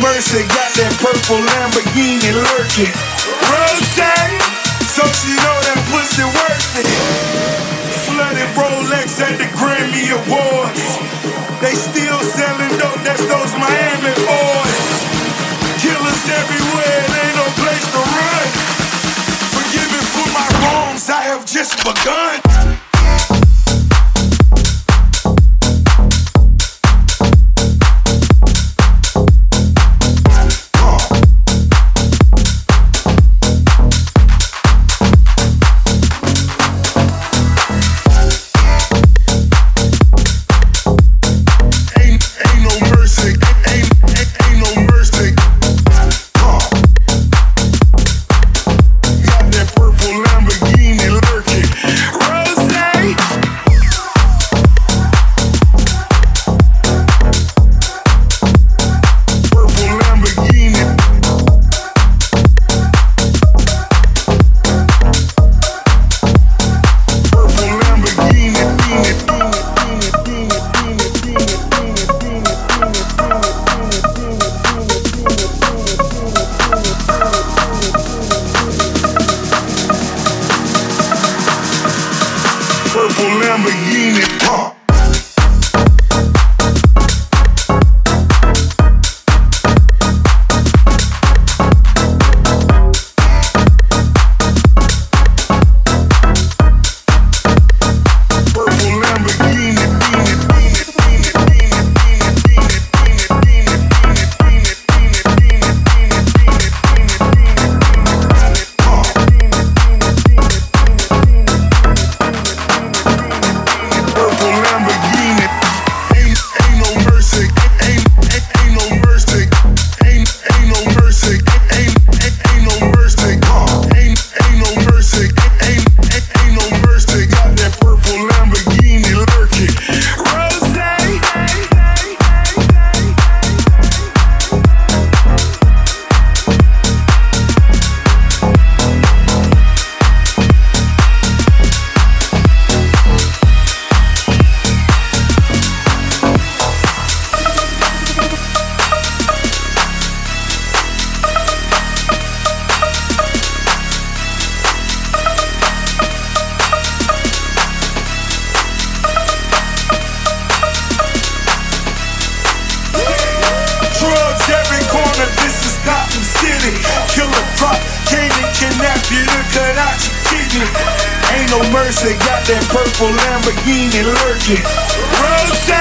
mercy, got that purple Lamborghini lurking. Road so she know that pussy worth it. Flooded Rolex at the Grammy Awards. They still selling dope, that's those Miami boys. Killers everywhere, it ain't no place to run. Forgive me for my wrongs, I have just begun. Ain't no mercy, got that purple Lamborghini lurking. Roadside.